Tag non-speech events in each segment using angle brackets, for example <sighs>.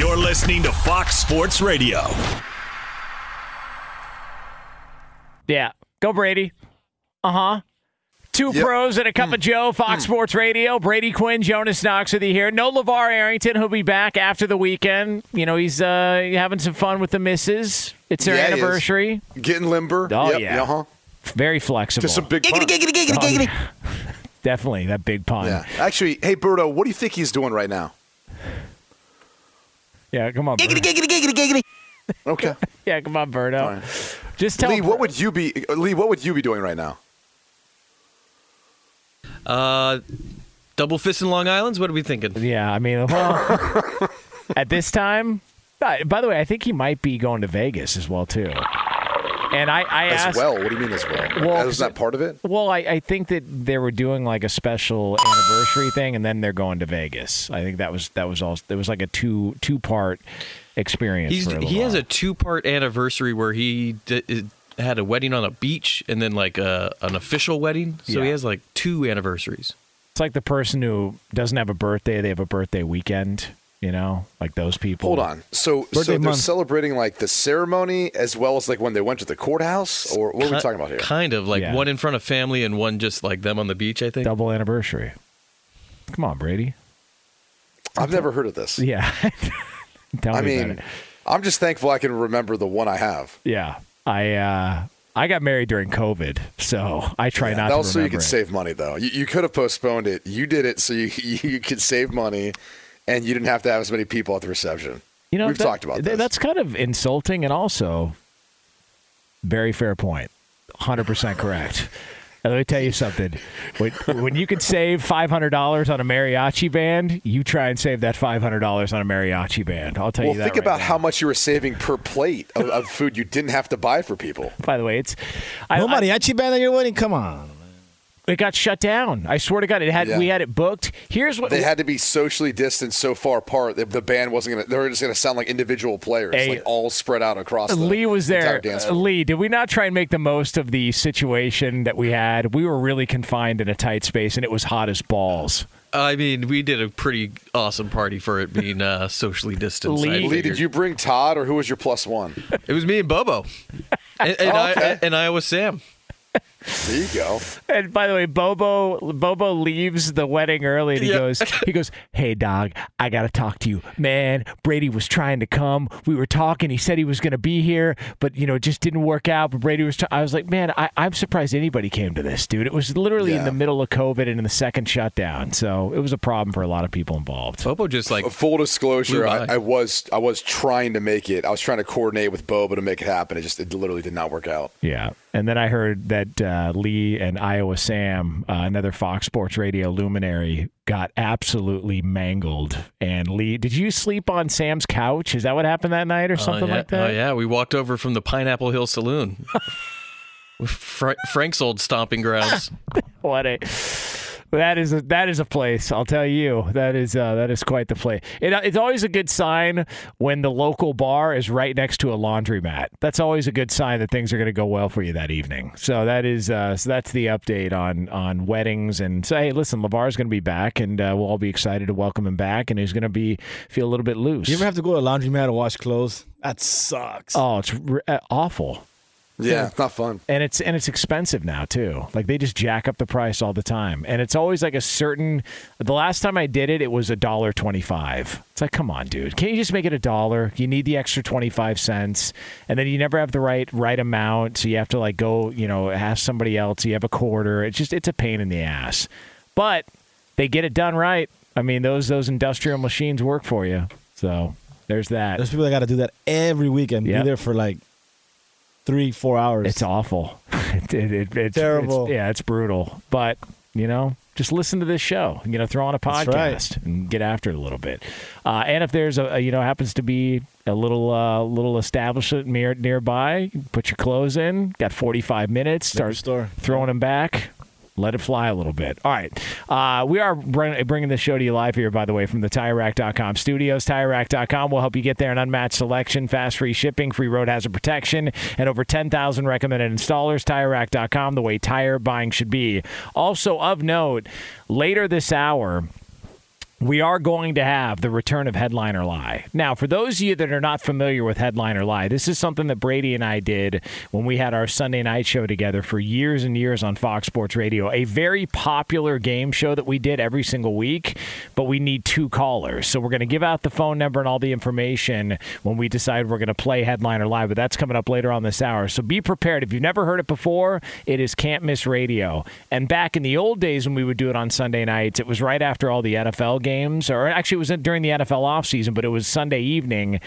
You're listening to Fox Sports Radio. Yeah. Go Brady. Uh huh. Two Yep. pros and a cup of Joe, Fox Sports Radio. Brady Quinn, Jonas Knox with you here. No LeVar Arrington, He'll be back after the weekend. You know, he's uh, having some fun with the misses. It's their Yeah, anniversary. Getting limber. Oh, yep, yeah. Uh-huh. Very flexible. Just some big pun. Oh, <laughs> yeah. Definitely, that big pun. Yeah. Actually, hey, Berto, what do you think he's doing right now? <laughs> Yeah, come on. Berto. Okay. Yeah, come on, Berto. All right. Just tell Lee, what would you be Lee, what would you be doing right now? Uh, double fist in Long Island's. What are we thinking? Yeah, I mean, well, <laughs> at this time. By by the way, I think he might be going to Vegas as well too. And I, I As asked, well. What do you mean as well? Well, Is that part of it? Well, I, I think that they were doing like a special anniversary thing, and then they're going to Vegas. I think that was that was all. It was like a two two part experience. He's for he has a two part anniversary where he d- had a wedding on a beach and then like a, an official wedding. So he has like two anniversaries. It's like the person who doesn't have a birthday; they have a birthday weekend. You know, like those people. Hold on. So, Birthday so they're month. celebrating like the ceremony as well as like when they went to the courthouse, or what are we talking about here? Kind of like Yeah. one in front of family and one just like them on the beach. I think. double anniversary. Come on, Brady. I've never heard of this. Yeah. <laughs> Tell I me about mean, it. I'm just thankful I can remember the one I have. Yeah, I uh, I got married during COVID, so I try not that to was so you could it. save money, though. You, you could have postponed it. You did it so you <laughs> you could save money, and you didn't have to have as many people at the reception. You know, we've that- talked about th- this. That's kind of insulting and also very fair point. 100% correct. And let me tell you something. When, when you can save $500 on a mariachi band, you try and save that $500 on a mariachi band. I'll tell well, you that. think right about now. how much you were saving per plate of, of food you didn't have to buy for people. By the way, it's I, No I- mariachi band at your wedding? Come on. It got shut down. I swear to God, it had Yeah. we had it booked. Here's what They had to be socially distanced so far apart that the band wasn't going to. They were just going to sound like individual players, Hey, like all spread out across. The Lee was entire there. Dance Uh. Lee, did we not try and make the most of the situation that we had? We were really confined in a tight space, and it was hot as balls. I mean, we did a pretty awesome party for it being uh, socially distanced. Lee- Lee, did you bring Todd, or who was your plus one? It was me and Bobo, <laughs> and, and, I, okay. and I was Sam. There you go. And by the way, Bobo Bobo leaves the wedding early and he Yeah. goes he goes, "Hey dog, I got to talk to you. Man, Brady was trying to come. We were talking. He said he was going to be here, but you know, it just didn't work out. But Brady was try- I was like, "Man, I I'm surprised anybody came to this, dude. It was literally in the middle of COVID and in the second shutdown. So, it was a problem for a lot of people involved. Bobo just like Full disclosure, I. I was I was trying to make it. I was trying to coordinate with Bobo to make it happen. It just it literally did not work out. Yeah. And then I heard that uh, Lee and Iowa Sam, uh, another Fox Sports Radio luminary, got absolutely mangled. And Lee, did you sleep on Sam's couch? Is that what happened that night or something oh, yeah. like that? Oh yeah, we walked over from the Pineapple Hill Saloon. <laughs> Fra- Frank's old stomping grounds. <laughs> What a that is a that is a place. I'll tell you that is uh, that is quite the place. It, it's always a good sign when the local bar is right next to a laundromat. That's always a good sign that things are going to go well for you that evening. So that is uh, so that's the update on on weddings and so hey, listen, LeVar's going to be back and uh, we'll all be excited to welcome him back and he's going to be feel a little bit loose. You ever have to go to a laundromat to wash clothes? That sucks. oh, it's r- uh, awful. Yeah, it's not fun. and it's and it's expensive now too. Like they just jack up the price all the time, and it's always like a certain. The last time I did it, it was a dollar twenty five. It's like, come on, dude, can't you just make it a dollar? You need the extra twenty five cents, and then you never have the right right amount, so you have to like go, you know, ask somebody else. You have a quarter. It's just it's a pain in the ass, but they get it done right. I mean, those those industrial machines work for you. So there's that. There's people that got to do that every weekend. Yep. Be there for like three, four hours. It's awful. <laughs> it, it, it, it's Terrible. it's- yeah, it's brutal. But you know, just listen to this show. You know, throw on a podcast right. and get after it a little bit. Uh, and if there's a, you know happens to be a little uh, little establishment near, nearby, put your clothes in. Got 45 minutes. Start throwing them back. Let it fly a little bit. All right. Uh, we are bringing this show to you live here, by the way, from the TireRack.com studios. TireRack.com will help you get there an unmatched selection, fast free shipping, free road hazard protection, and over 10,000 recommended installers. TireRack.com, the way tire buying should be. Also, of note, later this hour, we are going to have the return of Headline or Lie. Now, for those of you that are not familiar with Headline or Lie, this is something that Brady and I did when we had our Sunday night show together for years and years on Fox Sports Radio. A very popular game show that we did every single week, but we need two callers. So we're going to give out the phone number and all the information when we decide we're going to play Headliner Live, but that's coming up later on this hour. So be prepared. If you've never heard it before, it is Can't Miss Radio. And back in the old days when we would do it on Sunday nights, it was right after all the NFL games, or actually it was during the NFL offseason, but it was Sunday evening,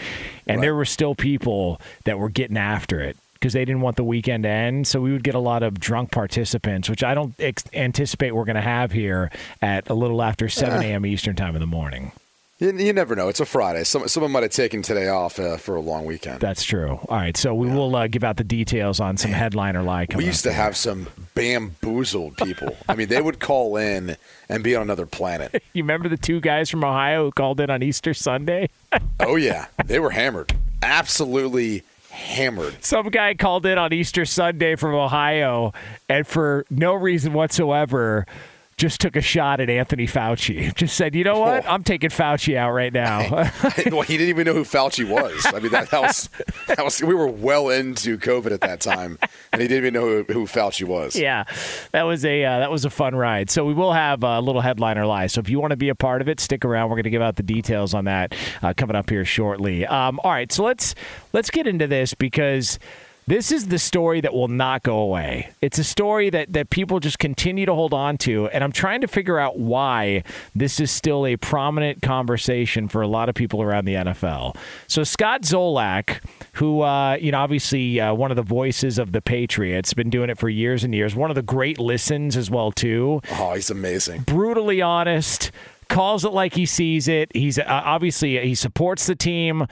and there were still people that were getting after it because they didn't want the weekend to end. So we would get a lot of drunk participants, which I don't ex- anticipate we're going to have here at a little after 7 a.m. Eastern time in the morning. You, you never know. It's a Friday. Some, someone might have taken today off uh, for a long weekend. That's true. All right, so we will uh, give out the details on some headliner like. we used to have some bamboozled people. I mean, they would call in and be on another planet. <laughs> You remember the two guys from Ohio who called in on Easter Sunday? <laughs> Oh yeah, they were hammered. Absolutely hammered. Some guy called in on Easter Sunday from Ohio, and for no reason whatsoever, just took a shot at Anthony Fauci. <laughs> Just said, you know what? Oh. I'm taking Fauci out right now. <laughs> well, he didn't even know who Fauci was. I mean, that, that was that was we were well into COVID at that time, and he didn't even know who, who Fauci was. yeah, that was a uh, that was a fun ride. So we will have a little headliner live. So if you want to be a part of it, stick around. We're going to give out the details on that uh, coming up here shortly. Um, all right, so let's let's get into this because. This is the story that will not go away. It's a story that, that people just continue to hold on to, and I'm trying to figure out why this is still a prominent conversation for a lot of people around the NFL. So Scott Zolak, who uh, you know obviously uh, one of the voices of the Patriots, been doing it for years and years. One of the great listens as well too Oh, he's amazing. brutally honest, calls it like he sees it. He's uh, obviously he supports the team,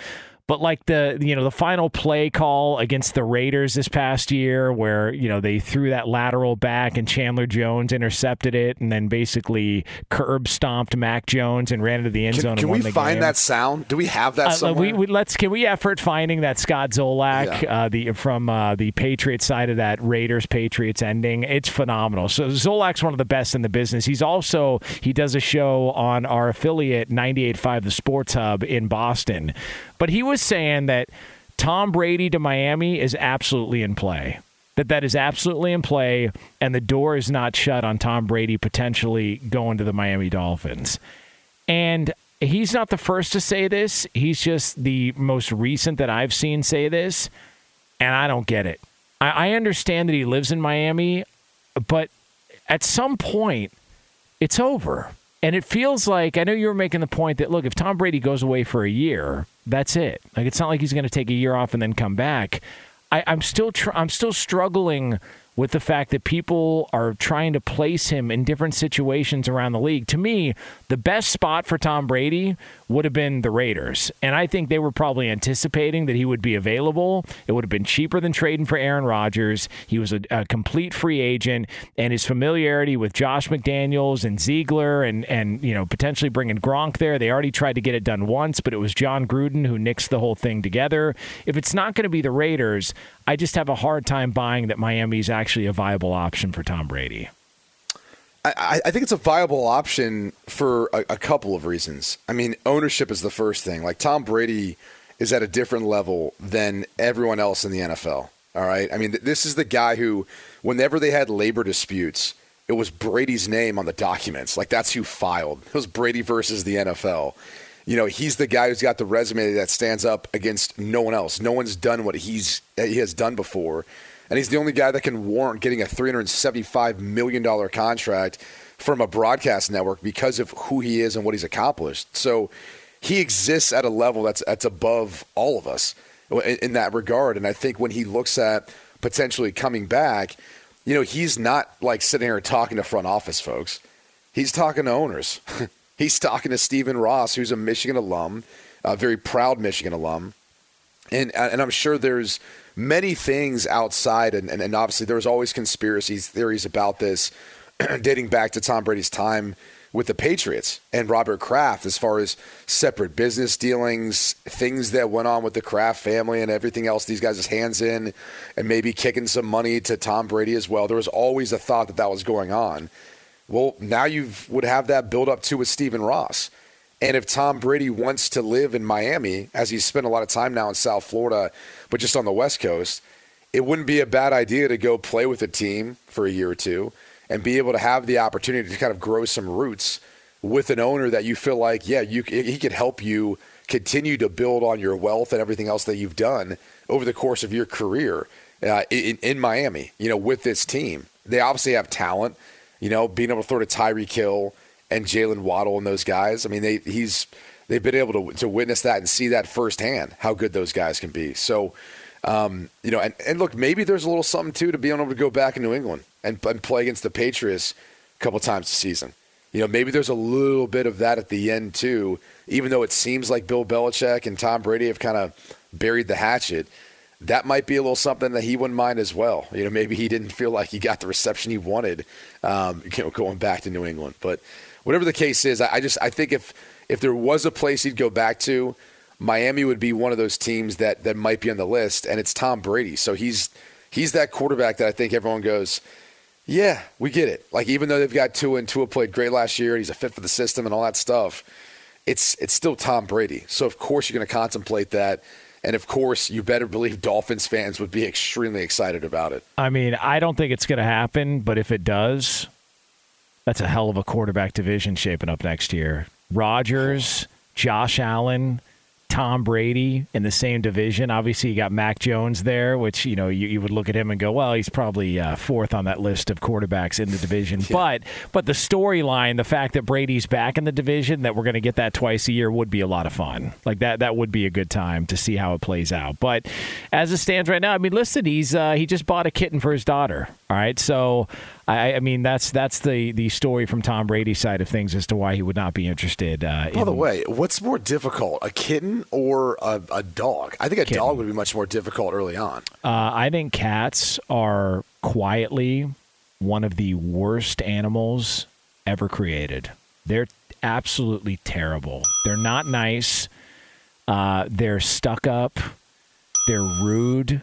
but like the you know the final play call against the Raiders this past year, where you know they threw that lateral back and Chandler Jones intercepted it, and then basically curb stomped Mac Jones and ran into the end zone. Can, and can we find game. that sound? Do we have that Uh, somewhere? we, we let's can we effort finding that Scott Zolak Yeah. uh, the from uh, the Patriots side of that Raiders Patriots ending. It's phenomenal. So Zolak's one of the best in the business. He's also he does a show on our affiliate 98.5 The Sports Hub in Boston. But he was saying that Tom Brady to Miami is absolutely in play. that that is absolutely in play, and the door is not shut on Tom Brady potentially going to the Miami Dolphins. And he's not the first to say this. He's just the most recent that I've seen say this, and I don't get it. I, I understand that he lives in Miami, but at some point, it's over. And it feels like I know you were making the point that look, if Tom Brady goes away for a year, that's it. Like it's not like he's going to take a year off and then come back. I, I'm still tr- I'm still struggling with the fact that people are trying to place him in different situations around the league. To me, the best spot for Tom Brady would have been the Raiders. And I think they were probably anticipating that he would be available. It would have been cheaper than trading for Aaron Rodgers. He was a, a complete free agent, and his familiarity with Josh McDaniels and Ziegler and, and you know potentially bringing Gronk there. They already tried to get it done once, but it was Jon Gruden who nixed the whole thing together. If it's not going to be the Raiders, I just have a hard time buying that Miami is actually a viable option for Tom Brady. I, I think it's a viable option for a, a couple of reasons. I mean, ownership is the first thing. Like Tom Brady is at a different level than everyone else in the NFL. All right. I mean, th- this is the guy who, whenever they had labor disputes, it was Brady's name on the documents. Like that's who filed. It was Brady versus the NFL. You know, he's the guy who's got the resume that stands up against no one else. No one's done what he's he has done before, and he's the only guy that can warrant getting a three hundred seventy-five million dollar contract from a broadcast network because of who he is and what he's accomplished. So he exists at a level that's that's above all of us in, in that regard. And I think when he looks at potentially coming back, you know, he's not like sitting here talking to front office folks. He's talking to owners. <laughs> he's talking to Stephen Ross, who's a Michigan alum, a very proud Michigan alum. And and I'm sure there's many things outside, and, and, and obviously there's always conspiracies theories about this, <clears throat> dating back to Tom Brady's time with the Patriots and Robert Kraft as far as separate business dealings, things that went on with the Kraft family and everything else. These guys' hands in and maybe kicking some money to Tom Brady as well. There was always a thought that that was going on. Well, now you would have that build up to with Stephen Ross. And if Tom Brady wants to live in Miami, as he's spent a lot of time now in South Florida, but just on the West Coast, it wouldn't be a bad idea to go play with a team for a year or two and be able to have the opportunity to kind of grow some roots with an owner that you feel like, yeah, you, he could help you continue to build on your wealth and everything else that you've done over the course of your career uh, in, in Miami, you know, with this team. They obviously have talent, you know, being able to throw to Tyreek Hill and Jaylen Waddle and those guys. I mean, they he's they've been able to to witness that and see that firsthand how good those guys can be. So, um, you know, and, and look, maybe there's a little something too to being able to go back in New England and, and play against the Patriots a couple times a season. You know, maybe there's a little bit of that at the end too. Even though it seems like Bill Belichick and Tom Brady have kind of buried the hatchet, that might be a little something that he wouldn't mind as well. You know, maybe he didn't feel like he got the reception he wanted, um, you know, going back to New England. But whatever the case is, I, I just I think if if there was a place he'd go back to, Miami would be one of those teams that that might be on the list, and it's Tom Brady. So he's he's that quarterback that I think everyone goes, yeah, we get it. Like even though they've got Tua and Tua played great last year, and he's a fit for the system and all that stuff. It's it's still Tom Brady. So of course you're going to contemplate that. And of course, you better believe Dolphins fans would be extremely excited about it. I mean, I don't think it's going to happen, but if it does, that's a hell of a quarterback division shaping up next year. Rodgers, Josh Allen, Tom Brady in the same division. Obviously, you got Mac Jones there, which you know you, you would look at him and go, "Well, he's probably uh, fourth on that list of quarterbacks in the division." Yeah. But but the storyline, the fact that Brady's back in the division, that we're going to get that twice a year, would be a lot of fun. Like that that would be a good time to see how it plays out. But as it stands right now, I mean, listen, he's uh, he just bought a kitten for his daughter. All right, so I, I, mean that's that's the the story from Tom Brady's side of things as to why he would not be interested. Uh, By in, the way, what's more difficult, a kitten or a, a dog? I think a kitten. dog would be much more difficult early on. Uh, I think cats are quietly one of the worst animals ever created. They're absolutely terrible. They're not nice. Uh, they're stuck up. They're rude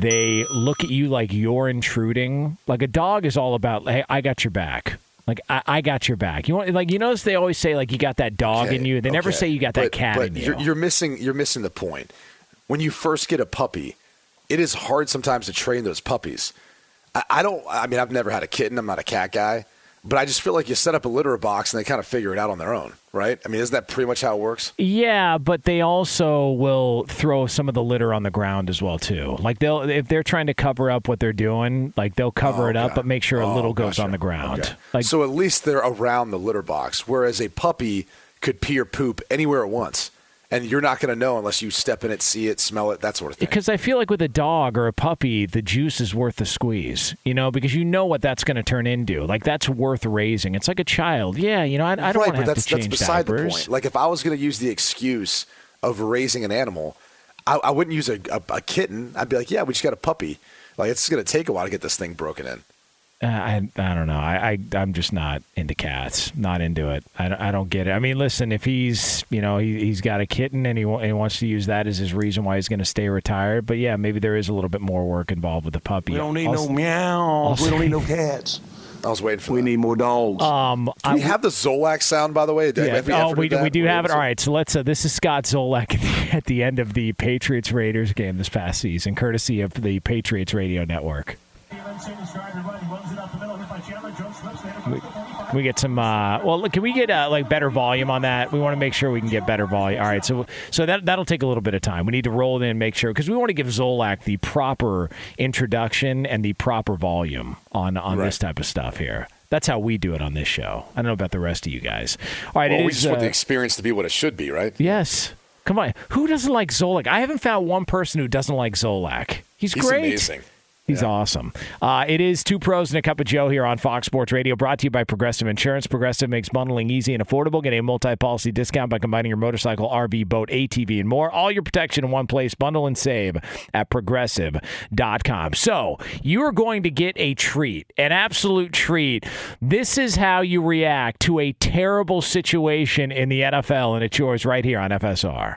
they look at you like you're intruding. Like a dog is all about, hey, I got your back. Like I, I got your back. You want like you notice they always say like you got that dog okay. in you. They okay. never say you got that cat but in you. You're, you're missing you're missing the point. When you first get a puppy, it is hard sometimes to train those puppies. I, I don't. I mean, I've never had a kitten. I'm not a cat guy, but I just feel like you set up a litter box and they kind of figure it out on their own, right? I mean, isn't that pretty much how it works? Yeah, but they also will throw some of the litter on the ground as well too. Like they'll if they're trying to cover up what they're doing, like they'll cover Oh, it up, okay. but make sure a Oh, little goes gotcha. on the ground. Okay. Like so at least they're around the litter box, whereas a puppy could pee or poop anywhere at once, and you're not going to know unless you step in it, see it, smell it, that sort of thing. because I feel like with a dog or a puppy, the juice is worth the squeeze, you know, because you know what that's going to turn into. Like that's worth raising. It's like a child. Yeah, you know, I, I don't right, want to have to change that's beside diapers. the point. Like if I was going to use the excuse of raising an animal, I, I wouldn't use a, a, a kitten. I'd be like, yeah, we just got a puppy. Like it's going to take a while to get this thing broken in. Uh, I I don't know. I, I I'm just not into cats. Not into it. I, don't- I don't get it. I mean, listen, if he's you know he he's got a kitten and he, and he wants to use that as his reason why he's going to stay retired. But yeah, maybe there is a little bit more work involved with the puppy. We don't need Also- no meow. We don't need no cats. I was waiting for. We that. need more dogs. Um, Do we have the Zolak sound, by the way? Yeah. Have we Oh, efforted we, do- we do have it. able All to- right. So let's. Uh, this is Scott Zolak <laughs> at the, at the end of the Patriots Raiders game this past season, courtesy of the Patriots Radio Network. Can we get some? Uh, well, look, can we get uh, like better volume on that? We want to make sure we can get better volume. All right, so so that that'll take a little bit of time. We need to roll it in and make sure because we want to give Zolak the proper introduction and the proper volume on on this type of stuff here. That's how we do it on this show. I don't know about the rest of you guys. All right, Well, we is, just want the uh, experience to be what it should be, right? Yes. Come on. Who doesn't like Zolak? I haven't found one person who doesn't like Zolak. He's, He's great. amazing. He's awesome. Uh, it is two pros and a cup of Joe here on Fox Sports Radio, brought to you by Progressive Insurance. Progressive makes bundling easy and affordable. Get a multi-policy discount by combining your motorcycle, RV, boat, ATV, and more. All your protection in one place. Bundle and save at progressive.com. So you are going to get a treat, an absolute treat. This is how you react to a terrible situation in the NFL, and it's yours right here on FSR.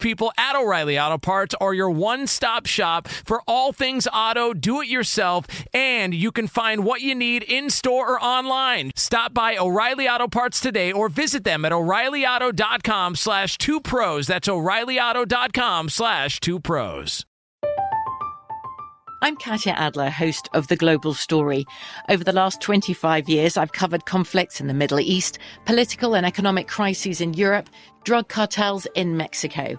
people at O'Reilly Auto Parts are your one stop shop for all things auto, do it yourself, and you can find what you need in store or online. Stop by O'Reilly Auto Parts today or visit them at o'ReillyAuto.com slash two pros. That's o'ReillyAuto.com slash two pros. I'm Katya Adler, host of The Global Story. Over the last 25 years, I've covered conflicts in the Middle East, political and economic crises in Europe, drug cartels in Mexico.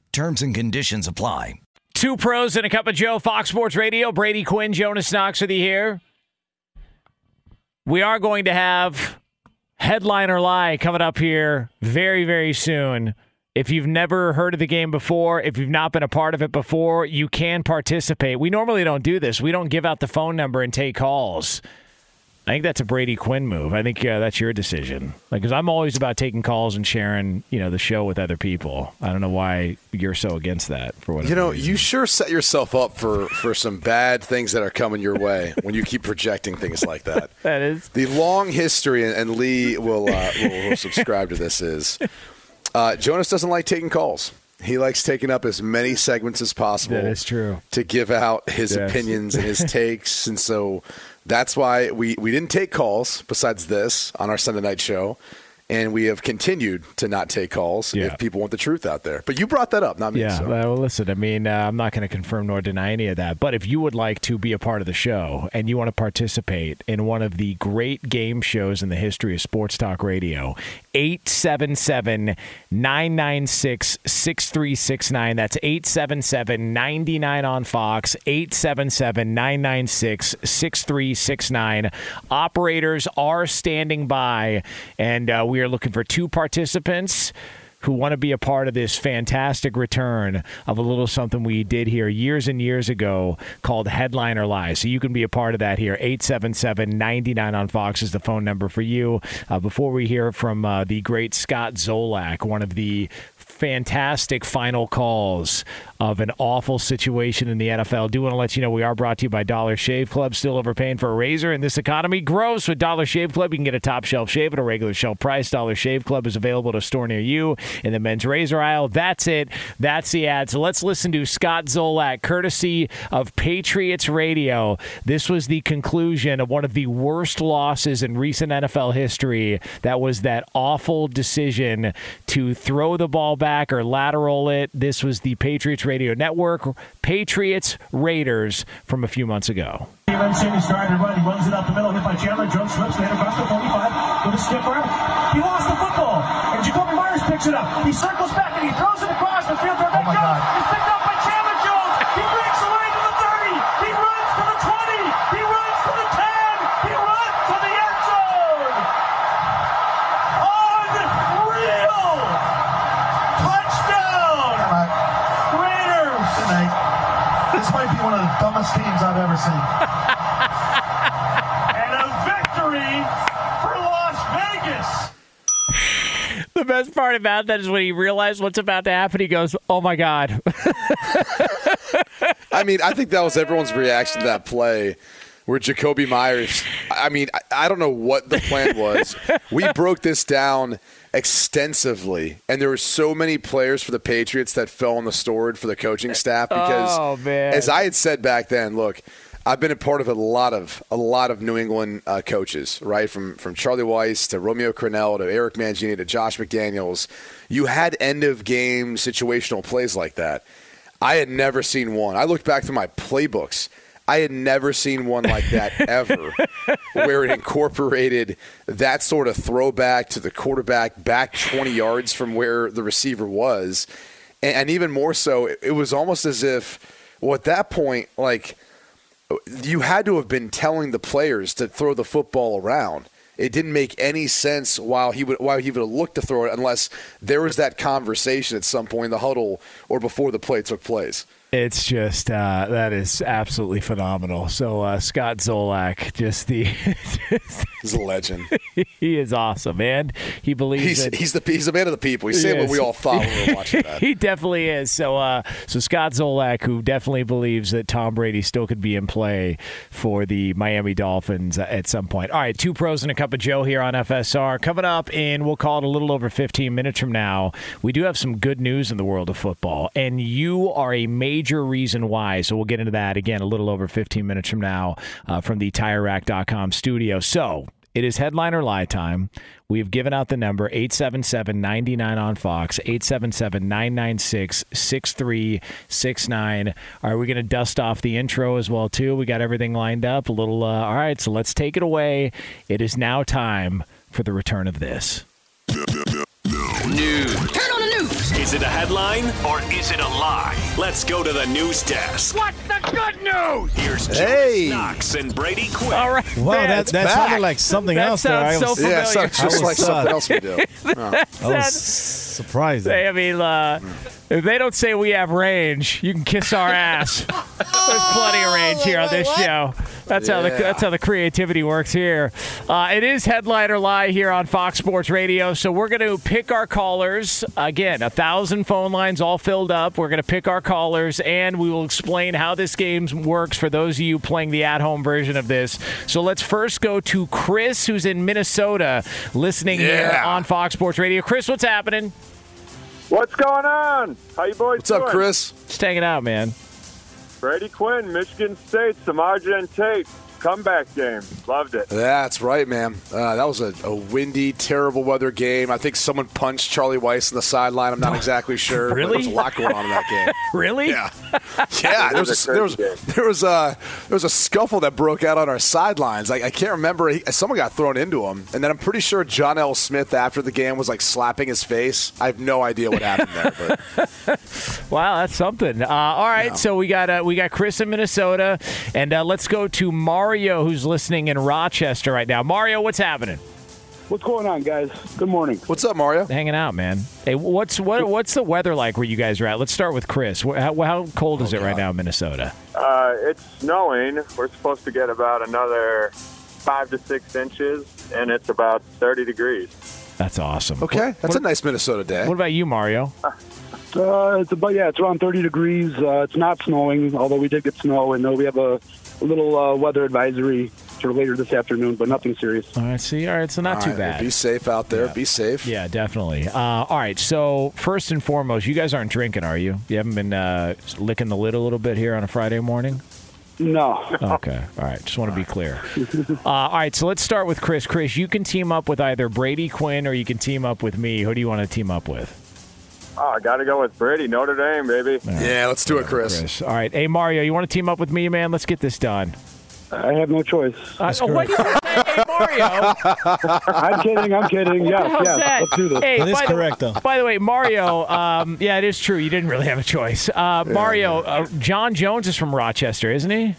Terms and conditions apply. Two pros and a cup of Joe, Fox Sports Radio. Brady Quinn, Jonas Knox with you here. We are going to have headline or lie coming up here very, very soon. If you've never heard of the game before, if you've not been a part of it before, you can participate. We normally don't do this. We don't give out the phone number and take calls. I think that's a Brady Quinn move. I think uh, that's your decision. Like, because I'm always about taking calls and sharing, you know, the show with other people. I don't know why you're so against that for whatever. You know, reason. you sure set yourself up for, for some bad things that are coming your way when you keep projecting things like that. <laughs> that is The long history, and- and Lee will, uh, will, will subscribe to this, is uh, Jonas doesn't like taking calls. He likes taking up as many segments as possible. That is true. To give out his Yes. opinions and his <laughs> takes. And so that's why we, we didn't take calls besides this on our Sunday night show. And we have continued to not take calls Yeah. if people want the truth out there. But you brought that up, not me. Yeah, so. well, listen, I mean, uh, I'm not going to confirm nor deny any of that. But if you would like to be a part of the show and you want to participate in one of the great game shows in the history of Sports Talk Radio, 877 996 6369. That's 877 99 on Fox, 877 996 6369. Operators are standing by, and uh, we are looking for two participants who want to be a part of this fantastic return of a little something we did here years and years ago called Headliner Live. So you can be a part of that here. 877 99 on Fox is the phone number for you. Uh, before we hear from uh, the great Scott Zolak, one of the fantastic final calls of an awful situation in the NFL. Do want to let you know we are brought to you by Dollar Shave Club. Still overpaying for a razor in this economy? Gross. With Dollar Shave Club, you can get a top shelf shave at a regular shelf price. Dollar Shave Club is available at a store near you in the men's razor aisle. That's it. That's the ad. So let's listen to Scott Zolak, courtesy of Patriots Radio. This was the conclusion of one of the worst losses in recent NFL history. That was that awful decision to throw the ball back or lateral it. This was the Patriots Radio Network, Patriots Raiders from a few months ago. He runs in, started to run, he runs it up the middle, hit by Chandler, Jones slips, they hit across the 45 with a stiff arm. He lost the football, and Jakobi Meyers picks it up. He circles back and he throws it across the field for Vic oh my Jones. God. Dumbest teams I've ever seen. <laughs> and a victory for Las Vegas. The best part about that is when he realized what's about to happen, he goes, Oh my God. <laughs> I mean, I think that was everyone's reaction to that play where Jakobi Meyers, I mean, I, I don't know what the plan was. we broke this down extensively, and there were so many players for the Patriots that fell on the sword for the coaching staff because, Oh, as I had said back then, look, I've been a part of a lot of a lot of New England uh, coaches, right? From from Charlie Weis to Romeo Crennel to Eric Mangini to Josh McDaniels. You had end of game situational plays like that. I had never seen one. I looked back through my playbooks. I had never seen one like that <laughs> ever, where it incorporated that sort of throwback to the quarterback back 20 yards from where the receiver was. And, and even more so, it, it was almost as if, well, at that point, like, you had to have been telling the players to throw the football around. It didn't make any sense while he would while he would have looked to throw it unless there was that conversation at some point in the huddle or before the play took place. It's just uh, that is absolutely phenomenal. So uh, Scott Zolak, just the <laughs> He's a legend. he is awesome, man. He believes He's that he's the he's a man of the people. He's saying what we Yes. all thought when we were watching that. <laughs> he definitely is. So, uh, so Scott Zolak, who definitely believes that Tom Brady still could be in play for the Miami Dolphins at some point. All right, two pros and a cup of Joe here on FSR. Coming up in, we'll call it a little over 15 minutes from now. We do have some good news in the world of football, and you are a major reason why. So we'll get into that again a little over 15 minutes from now uh, from the TireRack.com studio. So. It is headline or lie time. We've given out the number 877 99 on Fox, 877 996 6369. All right, we're going to dust off the intro as well, too. We got everything lined up. A little, uh, all right, so let's take it away. It is now time for the return of this. News. Turn on news. Is it a headline or is it a lie? Let's go to the news desk. What's the good news? Here's Hey. Jonas Knox and Brady Quinn. All right. Wow, man. that, that sounded like something That else there. I sounds so was, familiar. Yeah, it sounds <laughs> just like something else we do. Oh. <laughs> I was <laughs> surprised. They, I mean, uh, if they don't say we have range, you can kiss our ass. <laughs> There's plenty of range here on this show. That's how the that's how the creativity works here. Uh, it is headline or lie here on Fox Sports Radio. So we're going to pick our callers again. A thousand phone lines all filled up. We're going to pick our callers, and we will explain how this game works for those of you playing the at-home version of this. So let's first go to Chris, who's in Minnesota, listening here on Fox Sports Radio. Chris, what's happening? What's going on? How you boys What's up. Chris? Just hanging out, man. Brady Quinn, Michigan State, Samardzija and Tate. Comeback game. Loved it. That's right, man. Uh, that was a, a windy, terrible weather game. I think someone punched Charlie Weis on the sideline. I'm not exactly sure. Really? There was a lot going on in that game. <laughs> Really? Yeah, yeah. There was a, there was there was a there was a scuffle that broke out on our sidelines. Like I can't remember. He, someone got thrown into him, and then I'm pretty sure John L. Smith after the game was like slapping his face. I have no idea what happened there. But <laughs> Wow, that's something. Uh, all right, so we got uh, we got Chris in Minnesota, and uh, let's go to Mario, who's listening in Rochester right now. Mario, what's happening? What's going on, guys? Good morning. What's up, Mario? Hanging out, man. Hey, what's what what's the weather like where you guys are at? Let's start with Chris. How, how cold is it right now in Minnesota? Uh, it's snowing. We're supposed to get about another five to six inches, and it's about 30 degrees. That's awesome. okay, that's a nice Minnesota day. What about you, Mario? Uh, it's about yeah, it's around 30 degrees. Uh, it's not snowing, although we did get snow, and uh, we have a, a little uh, weather advisory for later this afternoon, but nothing serious. All right, see, all right, so not All too right, bad. Be safe out there. Be safe. Yeah, definitely. Uh, all right. So first and foremost, you guys aren't drinking, are you? You haven't been uh, licking the lid a little bit here on a Friday morning. No. Okay. All right. Just want to be clear. Uh, all right. So let's start with Chris. Chris, you can team up with either Brady Quinn or you can team up with me. Who do you want to team up with? Oh, I got to go with Brady, Notre Dame, baby. Yeah, let's do it, Chris. Chris. All right. Hey, Mario, you want to team up with me, man? Let's get this done. I have no choice. Uh, oh, what do you say? Hey, Mario. <laughs> I'm kidding. I'm kidding. What the Yes, hell's yes. that? Let's do this. Hey, That is by the- correct, though. By the way, Mario, um, yeah, it is true. You didn't really have a choice. Uh, Mario, uh, Jon Jones is from Rochester, isn't he?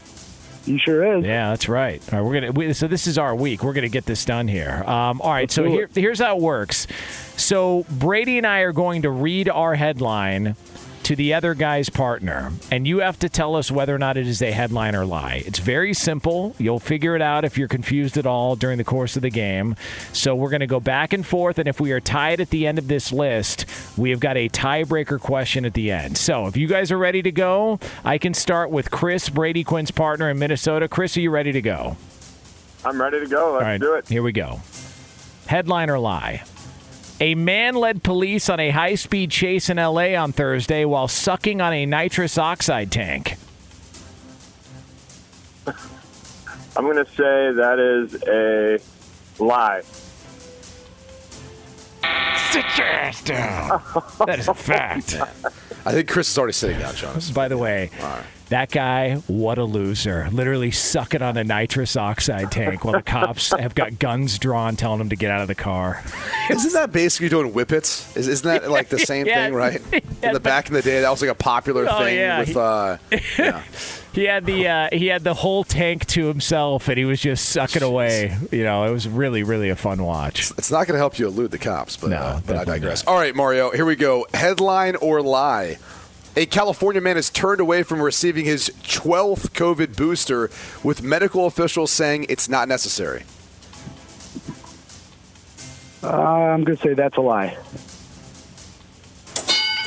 He sure is. Yeah, that's right. All right, we're gonna. We, so this is our week. We're gonna get this done here. Um, all right. So here, here's how it works. So Brady and I are going to read our headline to the other guy's partner, and you have to tell us whether or not it is a headline or lie. It's very simple. You'll figure it out if you're confused at all during the course of the game. So we're going to go back and forth, and if we are tied at the end of this list, we have got a tiebreaker question at the end. So if you guys are ready to go, I can start with Chris, Brady Quinn's partner in Minnesota. Chris, are you ready to go? I'm ready to go. Let's All right, do it. Here we go. Headline or lie? A man led police on a high speed chase in LA on Thursday while sucking on a nitrous oxide tank. I'm going to say that is a lie. Sit your ass down. that is a fact. I think Chris is already sitting down, Jonas. By the way, that guy, what a loser. Literally sucking on a nitrous oxide tank while the cops <laughs> have got guns drawn telling him to get out of the car. Isn't that basically doing whippets? Is, isn't that like the <laughs> same Yeah. thing, right? <laughs> In the back in the day, that was like a popular Oh, thing yeah. with. Uh, yeah. He had the uh, he had the whole tank to himself, and he was just sucking away. You know, it was really, really a fun watch. It's not going to help you elude the cops, but, No, uh, but I definitely digress. All right, Mario, here we go. Headline or lie? A California man is turned away from receiving his 12th COVID booster, with medical officials saying it's not necessary. Uh, I'm going to say that's a lie.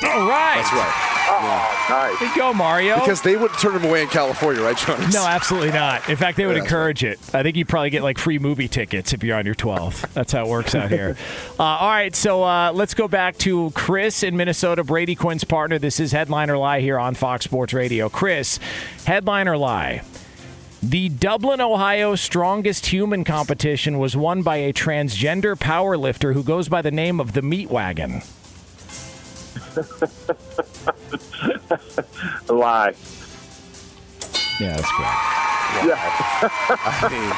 All right. That's right. Nice. Good go, Mario. Because they wouldn't turn him away in California, right, Jonas? No, absolutely not. In fact, they would Yeah, that's encourage it. I think you probably get like free movie tickets if you're on your 12th. That's how it works out here. <laughs> Uh, all right, so uh, let's go back to Chris in Minnesota, Brady Quinn's partner. This is Headline or Lie here on Fox Sports Radio. Chris, headline or lie? The Dublin, Ohio Strongest Human competition was won by a transgender powerlifter who goes by the name of the Meat Wagon. <laughs> <laughs> Lie. Yeah, that's correct. <laughs> I mean,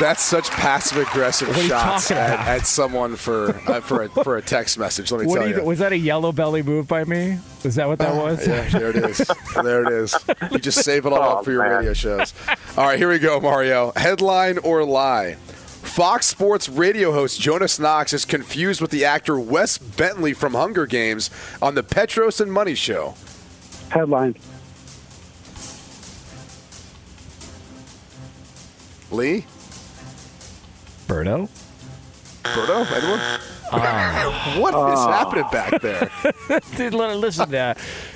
that's such passive aggressive What are you shots at, at someone for uh, for a, for a text message. Let me What tell you, you. was that a yellow belly move by me? Was that what that was? Yeah, there it is. <laughs> There it is. You just save it all Oh, up for your man. radio shows. All right, here we go, Mario. Headline or lie? Fox Sports radio host Jonas Knox is confused with the actor Wes Bentley from Hunger Games on the Petros and Money Show. Headline. Lee? Birdo? Birdo? Anyone? Ah. what is Oh. happening back there? <laughs> Dude, li- listen, uh,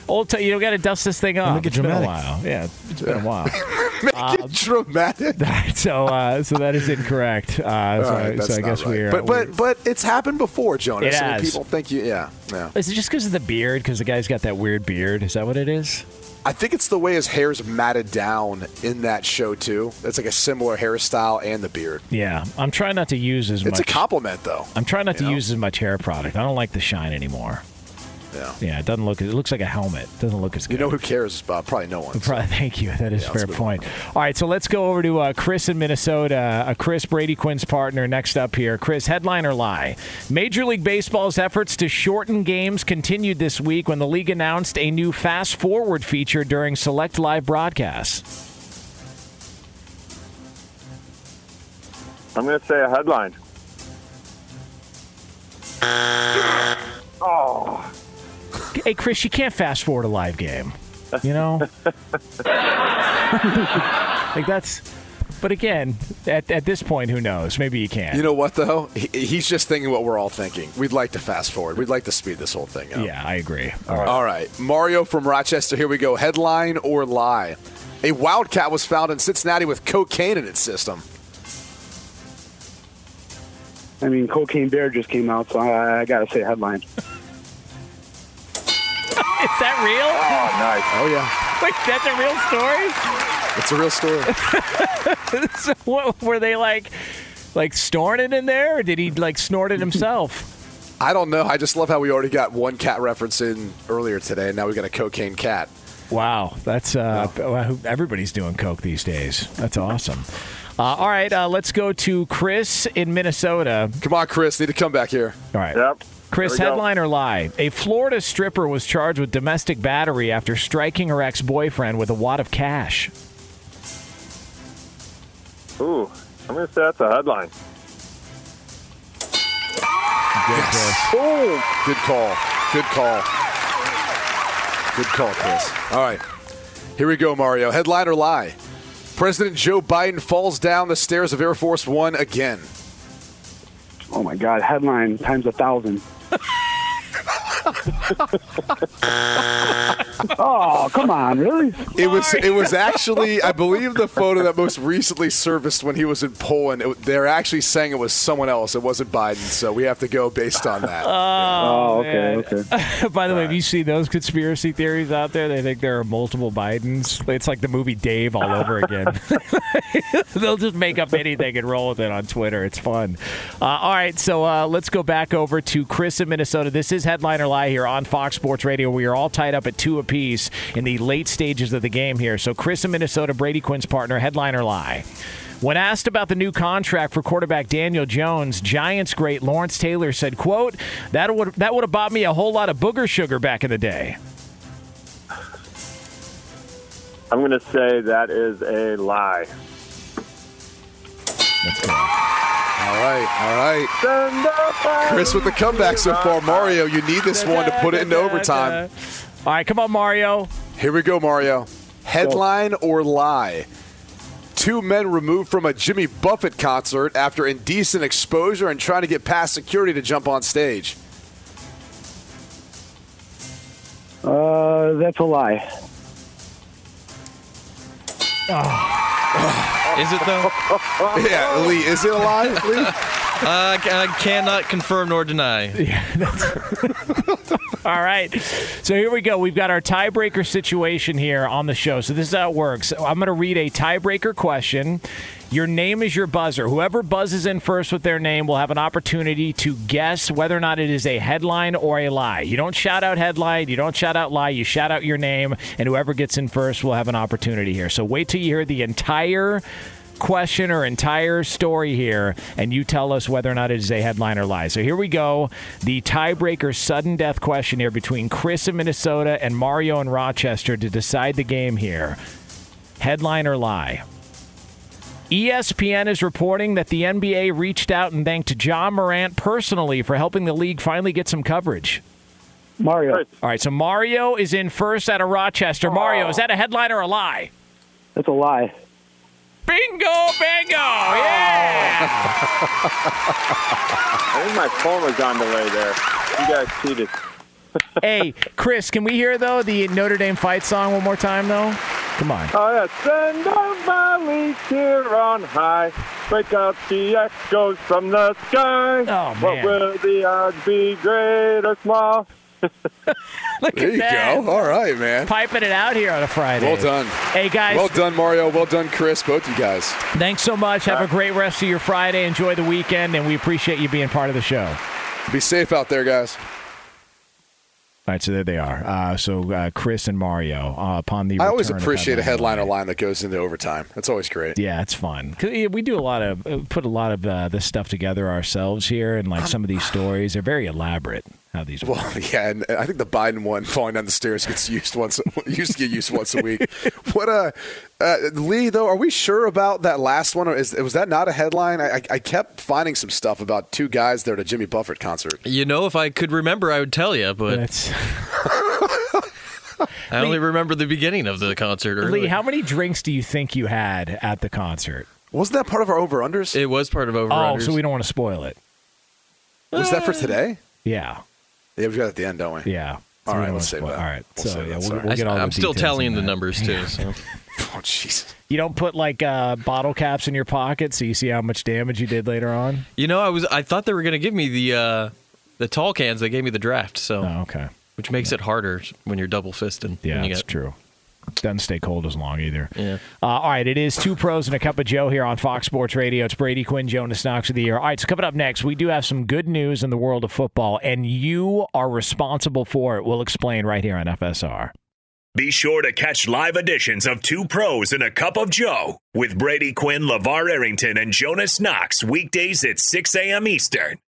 old t- you got to dust this thing off. Make it It's been a while. Yeah, it's been a while. <laughs> Make it dramatic. <laughs> so, uh, so that is incorrect. Uh, so, All right, so I guess right. we're. But we're- but but it's happened before, Jonas. It and has. people think you. Yeah, yeah. is it just because of the beard? Because the guy's got that weird beard. Is that what it is? I think it's the way his hair's matted down in that show too. It's like a similar hairstyle and the beard. Yeah, I'm trying not to use as It's much. It's a compliment, though. I'm trying not to know? use as much hair product. I don't like the shine anymore. Yeah. Yeah, it doesn't look. It looks like a helmet. It Doesn't look as good. You know who cares? Uh, probably no one. <laughs> Probably, thank you. That is Yeah, a fair move point. All right, so let's go over to uh, Chris in Minnesota. Uh, Chris Brady Quinn's partner. Next up here, Chris. Headline or lie? Major League Baseball's efforts to shorten games continued this week when the league announced a new fast forward feature during select live broadcasts. I'm going to say a headline. <laughs> Oh, Hey, Chris, you can't fast forward a live game. You know, <laughs> like that's. But again, at, at this point, who knows? Maybe you can. You know what though? He, he's just thinking what we're all thinking. We'd like to fast forward. We'd like to speed this whole thing up. Yeah, I agree. All right. Mario from Rochester. Here we go. Headline or lie? A wildcat was found in Cincinnati with cocaine in its system. I mean, Cocaine Bear just came out, so I, I got to say headline. <laughs> <laughs> Is that real? oh, nice. Oh yeah, Wait, that's a real story? it's a real story. <laughs> so what, were they like, like snorting in there, or did he like snort it himself? I don't know. I just love how we already got one cat reference in earlier today, and now we got a cocaine cat. Wow, that's uh, well, everybody's doing coke these days. That's awesome. Uh, all right, uh, let's go to Chris in Minnesota. Come on, Chris. Need to come back here. All right. Yep. Chris, Here we go. headline or lie? A Florida stripper was charged with domestic battery after striking her ex boyfriend with a wad of cash. Ooh, I'm going to say that's a headline. Good call. Good call. Good call, Chris. All right. Here we go, Mario. Headline or lie? President Joe Biden falls down the stairs of Air Force One again. Oh my God, headline times a thousand. ハハハハハ! Oh, come on, really? It was it was actually I believe the photo that most recently surfaced when he was in Poland. It, they're actually saying it was someone else. It wasn't Biden, so we have to go based on that. <laughs> Oh, okay, man. okay. <laughs> By the way, if you see those conspiracy theories out there? They think there are multiple Bidens. It's like the movie Dave all over again. <laughs> They'll just make up anything and roll with it on Twitter. It's fun. Uh, all right, so uh, let's go back over to Chris in Minnesota. This is Headliner or Lie here on Fox Sports Radio. We are all tied up at two apiece in the late stages of the game here. So Chris in Minnesota, Brady Quinn's partner, headliner or Lie. When asked about the new contract for quarterback Daniel Jones, Giants great Lawrence Taylor said, "quote That would that would have bought me a whole lot of booger sugar back in the day." I'm going to say that is a lie. Let's. All right, all right. Chris with the comeback so far. Mario, you need this one to put it into overtime. All right, come on, Mario. Here we go, Mario. Headline or lie? Two men removed from a Jimmy Buffett concert after indecent exposure and trying to get past security to jump on stage. Uh, that's a lie. Is it though? <laughs> Yeah, Lee, is it a lie, Lee? <laughs> I cannot confirm nor deny. <laughs> Yeah, <laughs> All right. So here we go. We've got our tiebreaker situation here on the show. So this is how it works. I'm going to read a tiebreaker question. Your name is your buzzer. Whoever buzzes in first with their name will have an opportunity to guess whether or not it is a headline or a lie. You don't shout out headline, you don't shout out lie, you shout out your name, and whoever gets in first will have an opportunity here. So wait till you hear the entire question or entire story here, and you tell us whether or not it is a headline or lie. So here we go. The tiebreaker sudden death question here between Chris in Minnesota and Mario in Rochester to decide the game here. Headline or lie? ESPN is reporting that the NBA reached out and thanked Ja Morant personally for helping the league finally get some coverage. Mario. All right, so Mario is in first out of Rochester. Mario, is that a headline or a lie? That's a lie. Bingo, bingo! Yeah! <laughs> I think my phone was on delay there. You guys cheated. <laughs> hey, Chris, can we hear though the Notre Dame fight song one more time though? Come on. Oh, yeah. Send a valley here on high. Break out the echoes from the sky. Oh, What man. will the odds be, great or small? Look There you that. go. All right, man. Piping it out here on a Friday. Well done. Hey guys, Well done, Mario. Well done, Chris. Both you guys. thanks so much. Have a great rest of your Friday. Enjoy the weekend, and we appreciate you being part of the show. Be safe out there, guys. All right, so there they are. Uh, so uh, Chris and Mario uh, upon the. I always appreciate a Headline headliner line that goes into overtime. That's always great. Yeah, it's fun. We do a lot of uh, put a lot of uh, this stuff together ourselves here, and like some of these stories, they're very elaborate. How these work. Well, <laughs> yeah, and I think the Biden one falling down the stairs gets used once. <laughs> used to get used once a week. <laughs> What uh, uh, Lee though? Are we sure about that last one? Or is was that not a headline? I, I, I kept finding some stuff about two guys there at a Jimmy Buffett concert. You know, if I could remember, I would tell you, but That's I only remember the beginning of the concert. Early. Lee. How many drinks do you think you had at the concert? Wasn't that part of our over unders? It was part of over. Oh, so we don't want to spoil it. Was that for today? Yeah, Yeah, we've got it at the end, don't we? yeah. So All we right, let's wanna save that. All right, We'll so yeah, that, we'll, we'll get all I'm the still details telling in the numbers too. So. <laughs> Oh, jeez. You don't put like uh, bottle caps in your pocket so you see how much damage you did later on. You know, I was I thought they were gonna give me the uh, the tall cans. They gave me the draft, so Oh, okay. which makes it harder when you're double fisting. Yeah, when you that's get, true. Doesn't stay cold as long either. Yeah. Uh, all right, it is two pros and a cup of Joe here on Fox Sports Radio. It's Brady Quinn, Jonas Knox of the year. All right, so coming up next, we do have some good news in the world of football, and you are responsible for it. We'll explain right here on FSR. Be sure to catch live editions of Two Pros and a Cup of Joe with Brady Quinn, LeVar Arrington, and Jonas Knox weekdays at 6 a.m. Eastern,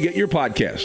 get your podcast.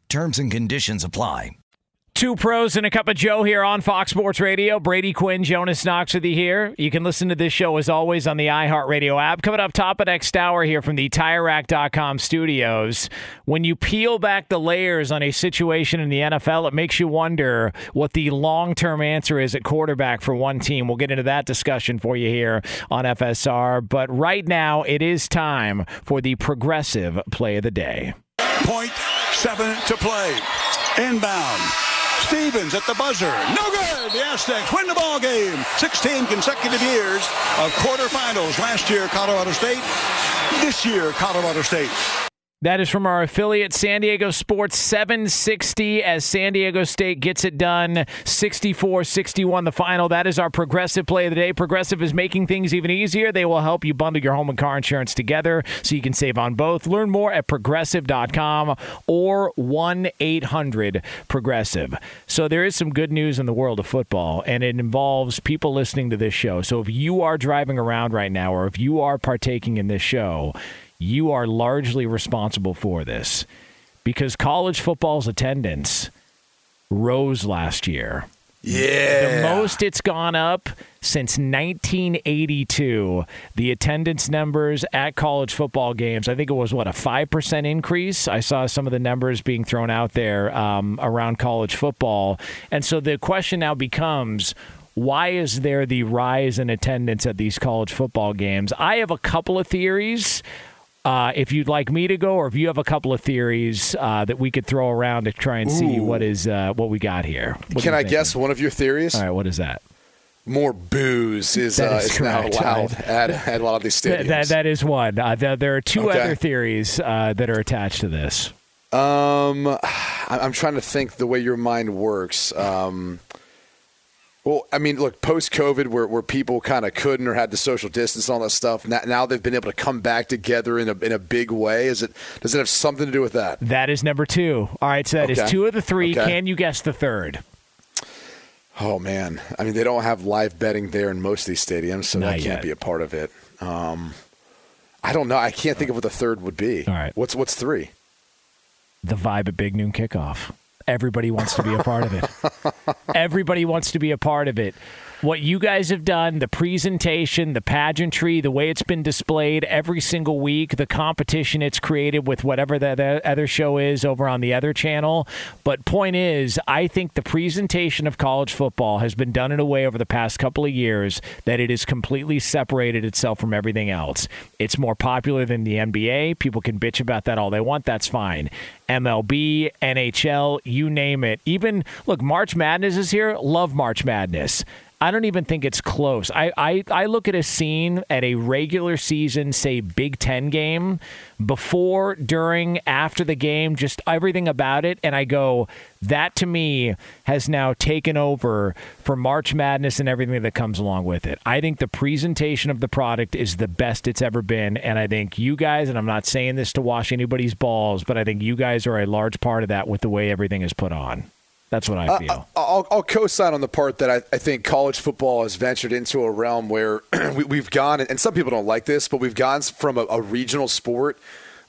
Terms and conditions apply. Two pros and a cup of Joe here on Fox Sports Radio. Brady Quinn, Jonas Knox with you here. You can listen to this show as always on the iHeartRadio app. Coming up top of next hour here from the TireRack.com studios. When you peel back the layers on a situation in the NFL, it makes you wonder what the long term answer is at quarterback for one team. We'll get into that discussion for you here on FSR. But right now, it is time for the progressive play of the day. Point seven to play. Inbound. Stevens at the buzzer. No good. The Aztecs win the ball game. 16 consecutive years of quarterfinals. Last year, Colorado State. This year, Colorado State. That is from our affiliate San Diego Sports 760 as San Diego State gets it done 64 61 the final. That is our progressive play of the day. Progressive is making things even easier. They will help you bundle your home and car insurance together so you can save on both. Learn more at progressive.com or 1 800 Progressive. So there is some good news in the world of football, and it involves people listening to this show. So if you are driving around right now or if you are partaking in this show, you are largely responsible for this because college football's attendance rose last year. Yeah. The most it's gone up since 1982. The attendance numbers at college football games, I think it was, what, a 5% increase? I saw some of the numbers being thrown out there um, around college football. And so the question now becomes why is there the rise in attendance at these college football games? I have a couple of theories. Uh, if you'd like me to go, or if you have a couple of theories uh, that we could throw around to try and see what is uh, what we got here. What Can I think? guess one of your theories? All right, what is that? More booze <laughs> is, That uh, is is now allowed at, at a lot of these <laughs> stadiums. that that is one. Uh, there, there are two Okay. other theories uh, that are attached to this. Um, <sighs> I'm trying to think the way your mind works. Um, well, I mean, look, post COVID, where, where people kind of couldn't or had the social distance and all that stuff, now, now they've been able to come back together in a in a big way. Is it? Does it have something to do with that? That is number two. All right, so that is Okay. two of the three. Okay. Can you guess the third? Oh man, I mean, they don't have live betting there in most of these stadiums, so Not that can't yet. be a part of it. Um, I don't know. I can't think of what the third would be. All right, what's what's three? The vibe at Big Noon Kickoff. Everybody wants to be a part of it. <laughs> Everybody wants to be a part of it. What you guys have done, the presentation, the pageantry, the way it's been displayed every single week, the competition it's created with whatever the, the other show is over on the other channel. But point is, I think the presentation of college football has been done in a way over the past couple of years that it has completely separated itself from everything else. It's more popular than the NBA. People can bitch about that all they want. That's fine. MLB, NHL, you name it. Even look, March Madness is here. Love March Madness. I don't even think it's close. I, I, I look at a scene at a regular season, say Big Ten game, before, during, after the game, just everything about it, and I go, that to me has now taken over for March Madness and everything that comes along with it. I think the presentation of the product is the best it's ever been, and I think you guys, and I'm not saying this to wash anybody's balls, but I think you guys are a large part of that with the way everything is put on. That's what I feel. Uh, I'll, I'll co-sign on the part that I, I think college football has ventured into a realm where <clears throat> we, we've gone, and some people don't like this, but we've gone from a, a regional sport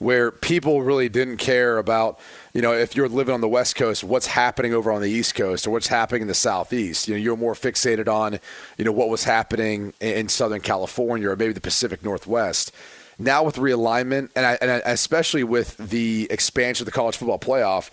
where people really didn't care about, you know, if you're living on the West Coast, what's happening over on the East Coast or what's happening in the Southeast. You know, you're more fixated on, you know, what was happening in, in Southern California or maybe the Pacific Northwest. Now with realignment, and, I, and I, especially with the expansion of the college football playoff,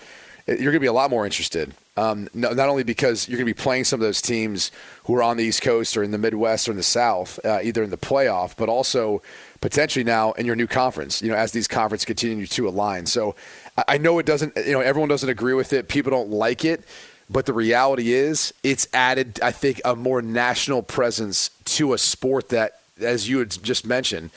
you're going to be a lot more interested. Um, no, not only because you're going to be playing some of those teams who are on the East Coast or in the Midwest or in the South, uh, either in the playoff, but also potentially now in your new conference. You know, as these conferences continue to align. So I, I know it doesn't. You know, everyone doesn't agree with it. People don't like it. But the reality is, it's added, I think, a more national presence to a sport that, as you had just mentioned,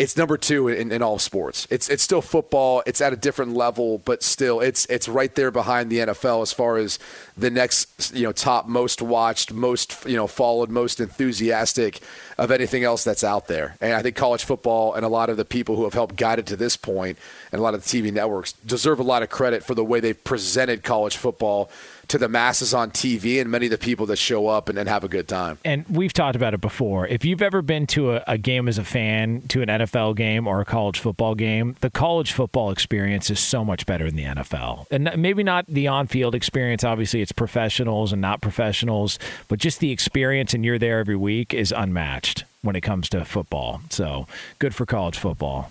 it's number two in, in all sports. It's it's still football. It's at a different level, but still, it's it's right there behind the NFL as far as the next you know top most watched, most you know followed, most enthusiastic of anything else that's out there. And I think college football and a lot of the people who have helped guide it to this point, and a lot of the TV networks deserve a lot of credit for the way they've presented college football to the masses on TV and many of the people that show up and, and have a good time. And we've talked about it before. If you've ever been to a, a, game as a fan, to an NFL game or a college football game, the college football experience is so much better than the NFL. And maybe not the on field experience. Obviously, it's professionals and not professionals, but just the experience and you're there every week is unmatched when it comes to football. So good for college football.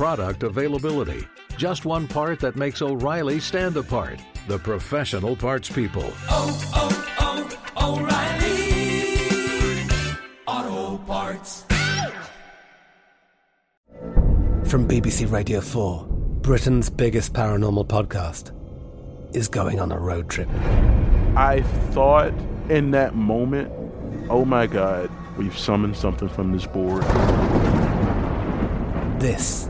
product availability. Just one part that makes O'Reilly stand apart. The professional parts people. Oh, oh, oh, O'Reilly Auto Parts. From BBC Radio 4, Britain's biggest paranormal podcast is going on a road trip. I thought in that moment, oh my God, we've summoned something from this board. This